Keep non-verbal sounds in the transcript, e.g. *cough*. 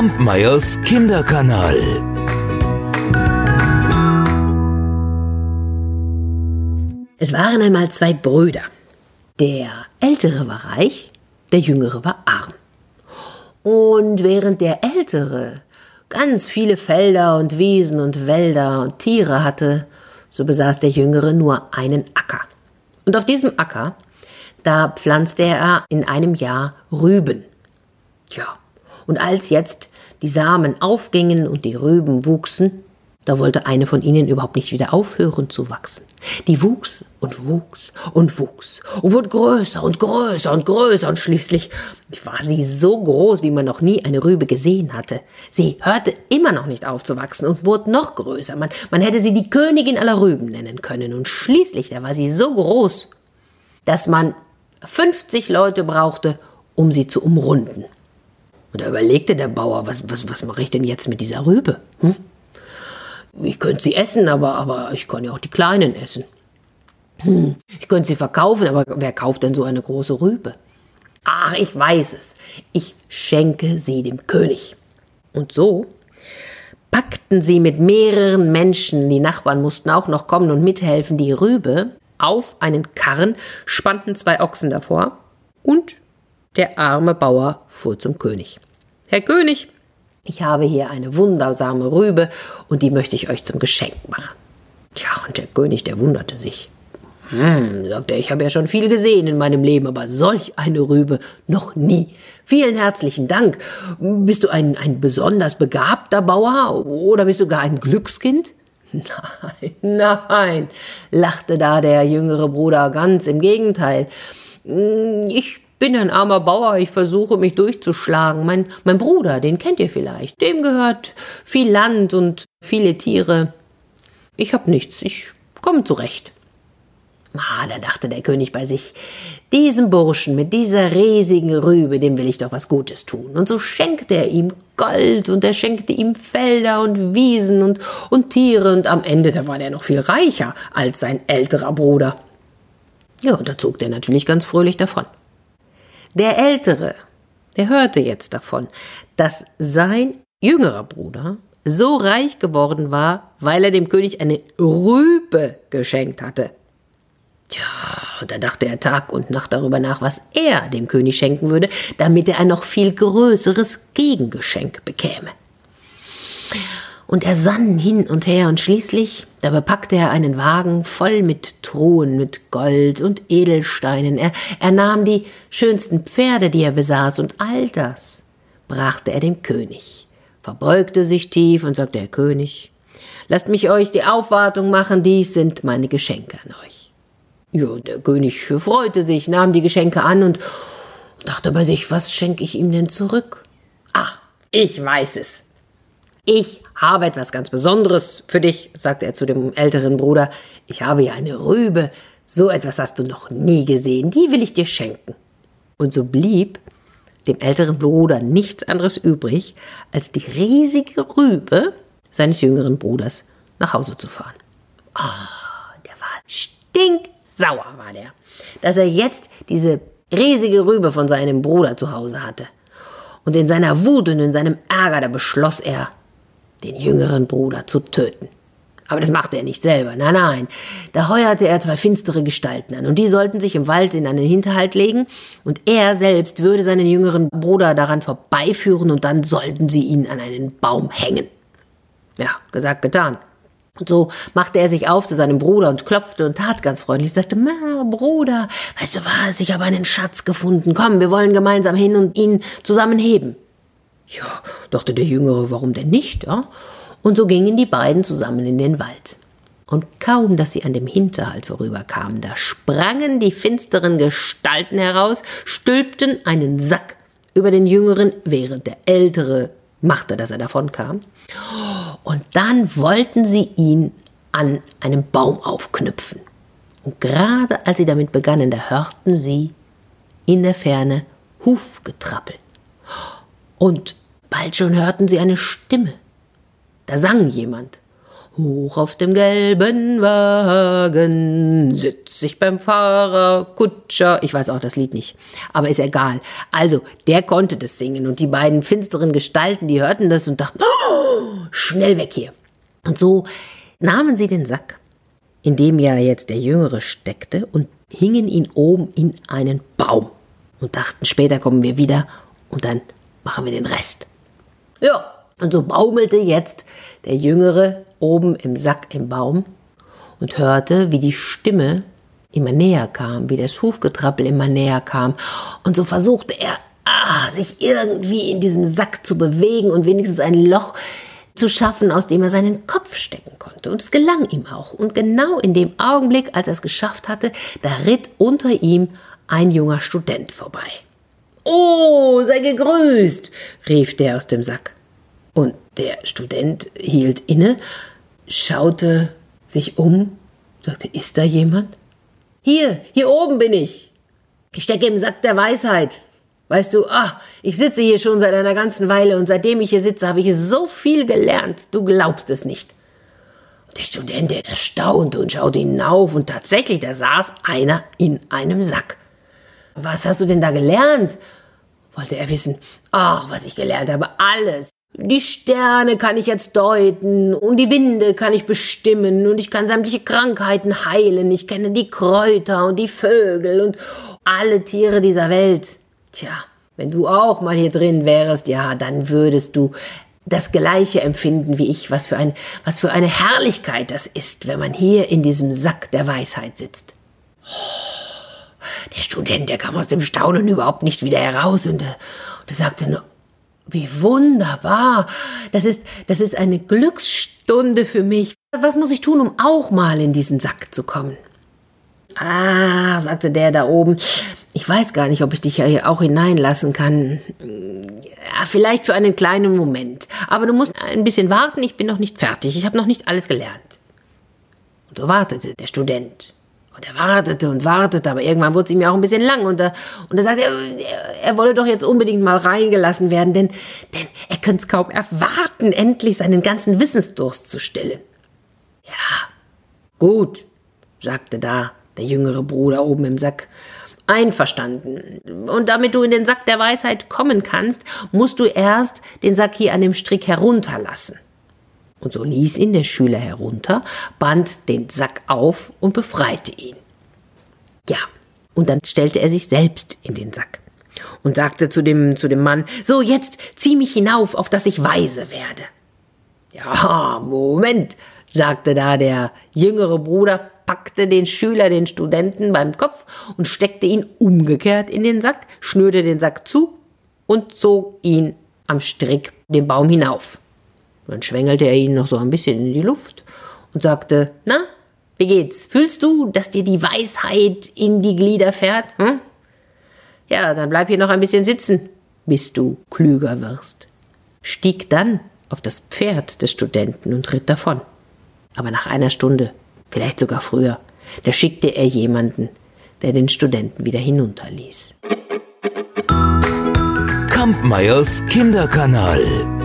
Kampmeyers Kinderkanal. Es waren einmal zwei Brüder. Der ältere war reich, der jüngere war arm. Und während der ältere ganz viele Felder und Wiesen und Wälder und Tiere hatte, so besaß der jüngere nur einen Acker. Und auf diesem Acker, da pflanzte er in einem Jahr Rüben. Ja, und als jetzt die Samen aufgingen und die Rüben wuchsen, da wollte eine von ihnen überhaupt nicht wieder aufhören zu wachsen. Die wuchs und wuchs und wuchs und wurde größer und größer und größer und schließlich war sie so groß, wie man noch nie eine Rübe gesehen hatte. Sie hörte immer noch nicht auf zu wachsen und wurde noch größer. Man, man hätte sie die Königin aller Rüben nennen können und schließlich, da war sie so groß, dass man 50 Leute brauchte, um sie zu umrunden. Und da überlegte der Bauer, was, was, was mache ich denn jetzt mit dieser Rübe? Hm? Ich könnte sie essen, aber, aber ich kann ja auch die kleinen essen. Hm, ich könnte sie verkaufen, aber wer kauft denn so eine große Rübe? Ach, ich weiß es. Ich schenke sie dem König. Und so packten sie mit mehreren Menschen, die Nachbarn mussten auch noch kommen und mithelfen, die Rübe auf einen Karren, spannten zwei Ochsen davor und der arme Bauer fuhr zum König. Herr König, ich habe hier eine wundersame Rübe und die möchte ich euch zum Geschenk machen. Ja, und der König, der wunderte sich. Hm, sagte er, ich habe ja schon viel gesehen in meinem Leben, aber solch eine Rübe noch nie. Vielen herzlichen Dank. Bist du ein, ein besonders begabter Bauer oder bist du gar ein Glückskind? Nein, *laughs* nein, lachte da der jüngere Bruder, ganz im Gegenteil. Hm, ich bin ein armer Bauer, ich versuche mich durchzuschlagen. Mein, mein Bruder, den kennt ihr vielleicht. Dem gehört viel Land und viele Tiere. Ich hab nichts, ich komme zurecht. Ah, da dachte der König bei sich, diesem Burschen mit dieser riesigen Rübe, dem will ich doch was Gutes tun. Und so schenkte er ihm Gold und er schenkte ihm Felder und Wiesen und, und Tiere und am Ende, da war der noch viel reicher als sein älterer Bruder. Ja, und da zog der natürlich ganz fröhlich davon. Der Ältere, der hörte jetzt davon, dass sein jüngerer Bruder so reich geworden war, weil er dem König eine Rübe geschenkt hatte. Tja, da dachte er Tag und Nacht darüber nach, was er dem König schenken würde, damit er ein noch viel größeres Gegengeschenk bekäme und er sann hin und her und schließlich, da bepackte er einen Wagen voll mit Truhen, mit Gold und Edelsteinen. Er, er nahm die schönsten Pferde, die er besaß, und all das brachte er dem König, verbeugte sich tief und sagte, Herr König, lasst mich euch die Aufwartung machen, dies sind meine Geschenke an euch. Ja, der König freute sich, nahm die Geschenke an und dachte bei sich, was schenke ich ihm denn zurück? Ach, ich weiß es. Ich habe etwas ganz Besonderes für dich, sagte er zu dem älteren Bruder. Ich habe hier eine Rübe. So etwas hast du noch nie gesehen. Die will ich dir schenken. Und so blieb dem älteren Bruder nichts anderes übrig, als die riesige Rübe seines jüngeren Bruders nach Hause zu fahren. Ah, oh, der war stinksauer, war der, dass er jetzt diese riesige Rübe von seinem Bruder zu Hause hatte. Und in seiner Wut und in seinem Ärger, da beschloss er, den jüngeren Bruder zu töten. Aber das machte er nicht selber. Nein, nein. Da heuerte er zwei finstere Gestalten an und die sollten sich im Wald in einen Hinterhalt legen und er selbst würde seinen jüngeren Bruder daran vorbeiführen und dann sollten sie ihn an einen Baum hängen. Ja, gesagt, getan. Und so machte er sich auf zu seinem Bruder und klopfte und tat ganz freundlich, sagte, Ma, Bruder, weißt du was, ich habe einen Schatz gefunden. Komm, wir wollen gemeinsam hin und ihn zusammen heben. Ja, dachte der Jüngere, warum denn nicht? Ja? Und so gingen die beiden zusammen in den Wald. Und kaum, dass sie an dem Hinterhalt vorüberkamen, da sprangen die finsteren Gestalten heraus, stülpten einen Sack über den Jüngeren, während der Ältere machte, dass er davonkam. Und dann wollten sie ihn an einem Baum aufknüpfen. Und gerade als sie damit begannen, da hörten sie in der Ferne Hufgetrappel. Und Bald schon hörten sie eine Stimme. Da sang jemand. Hoch auf dem gelben Wagen sitz ich beim Fahrer, Kutscher. Ich weiß auch das Lied nicht, aber ist egal. Also, der konnte das singen und die beiden finsteren Gestalten, die hörten das und dachten, oh, schnell weg hier. Und so nahmen sie den Sack, in dem ja jetzt der Jüngere steckte, und hingen ihn oben in einen Baum und dachten, später kommen wir wieder und dann machen wir den Rest. Ja, und so baumelte jetzt der Jüngere oben im Sack im Baum und hörte, wie die Stimme immer näher kam, wie das Hufgetrappel immer näher kam. Und so versuchte er, ah, sich irgendwie in diesem Sack zu bewegen und wenigstens ein Loch zu schaffen, aus dem er seinen Kopf stecken konnte. Und es gelang ihm auch. Und genau in dem Augenblick, als er es geschafft hatte, da ritt unter ihm ein junger Student vorbei. Oh, sei gegrüßt, rief der aus dem Sack. Und der Student hielt inne, schaute sich um, sagte, ist da jemand? Hier, hier oben bin ich. Ich stecke im Sack der Weisheit. Weißt du, ah, ich sitze hier schon seit einer ganzen Weile und seitdem ich hier sitze, habe ich so viel gelernt. Du glaubst es nicht. Und der Student, der erstaunte und schaute hinauf und tatsächlich, da saß einer in einem Sack. Was hast du denn da gelernt? wollte er wissen. Ach, was ich gelernt habe, alles. Die Sterne kann ich jetzt deuten und die Winde kann ich bestimmen und ich kann sämtliche Krankheiten heilen. Ich kenne die Kräuter und die Vögel und alle Tiere dieser Welt. Tja, wenn du auch mal hier drin wärst, ja, dann würdest du das gleiche empfinden wie ich, was für ein, was für eine Herrlichkeit das ist, wenn man hier in diesem Sack der Weisheit sitzt. Der Student, der kam aus dem Staunen überhaupt nicht wieder heraus und, und er sagte nur, wie wunderbar. Das ist, das ist eine Glücksstunde für mich. Was muss ich tun, um auch mal in diesen Sack zu kommen? Ah, sagte der da oben. Ich weiß gar nicht, ob ich dich ja hier auch hineinlassen kann. Ja, vielleicht für einen kleinen Moment. Aber du musst ein bisschen warten, ich bin noch nicht fertig. Ich habe noch nicht alles gelernt. Und so wartete der Student. Und er wartete und wartete, aber irgendwann wurde es ihm ja auch ein bisschen lang und er, und er sagte, er, er wolle doch jetzt unbedingt mal reingelassen werden, denn, denn er könnte es kaum erwarten, endlich seinen ganzen Wissensdurst zu stillen. Ja, gut, sagte da der jüngere Bruder oben im Sack. Einverstanden. Und damit du in den Sack der Weisheit kommen kannst, musst du erst den Sack hier an dem Strick herunterlassen. Und so ließ ihn der Schüler herunter, band den Sack auf und befreite ihn. Ja, und dann stellte er sich selbst in den Sack und sagte zu dem, zu dem Mann, so jetzt zieh mich hinauf, auf dass ich weise werde. Ja, Moment, sagte da der jüngere Bruder, packte den Schüler, den Studenten beim Kopf und steckte ihn umgekehrt in den Sack, schnürte den Sack zu und zog ihn am Strick den Baum hinauf. Dann schwängelte er ihn noch so ein bisschen in die Luft und sagte, na, wie geht's? Fühlst du, dass dir die Weisheit in die Glieder fährt? Hm? Ja, dann bleib hier noch ein bisschen sitzen, bis du klüger wirst. Stieg dann auf das Pferd des Studenten und ritt davon. Aber nach einer Stunde, vielleicht sogar früher, da schickte er jemanden, der den Studenten wieder hinunterließ. Kampmeyers Kinderkanal.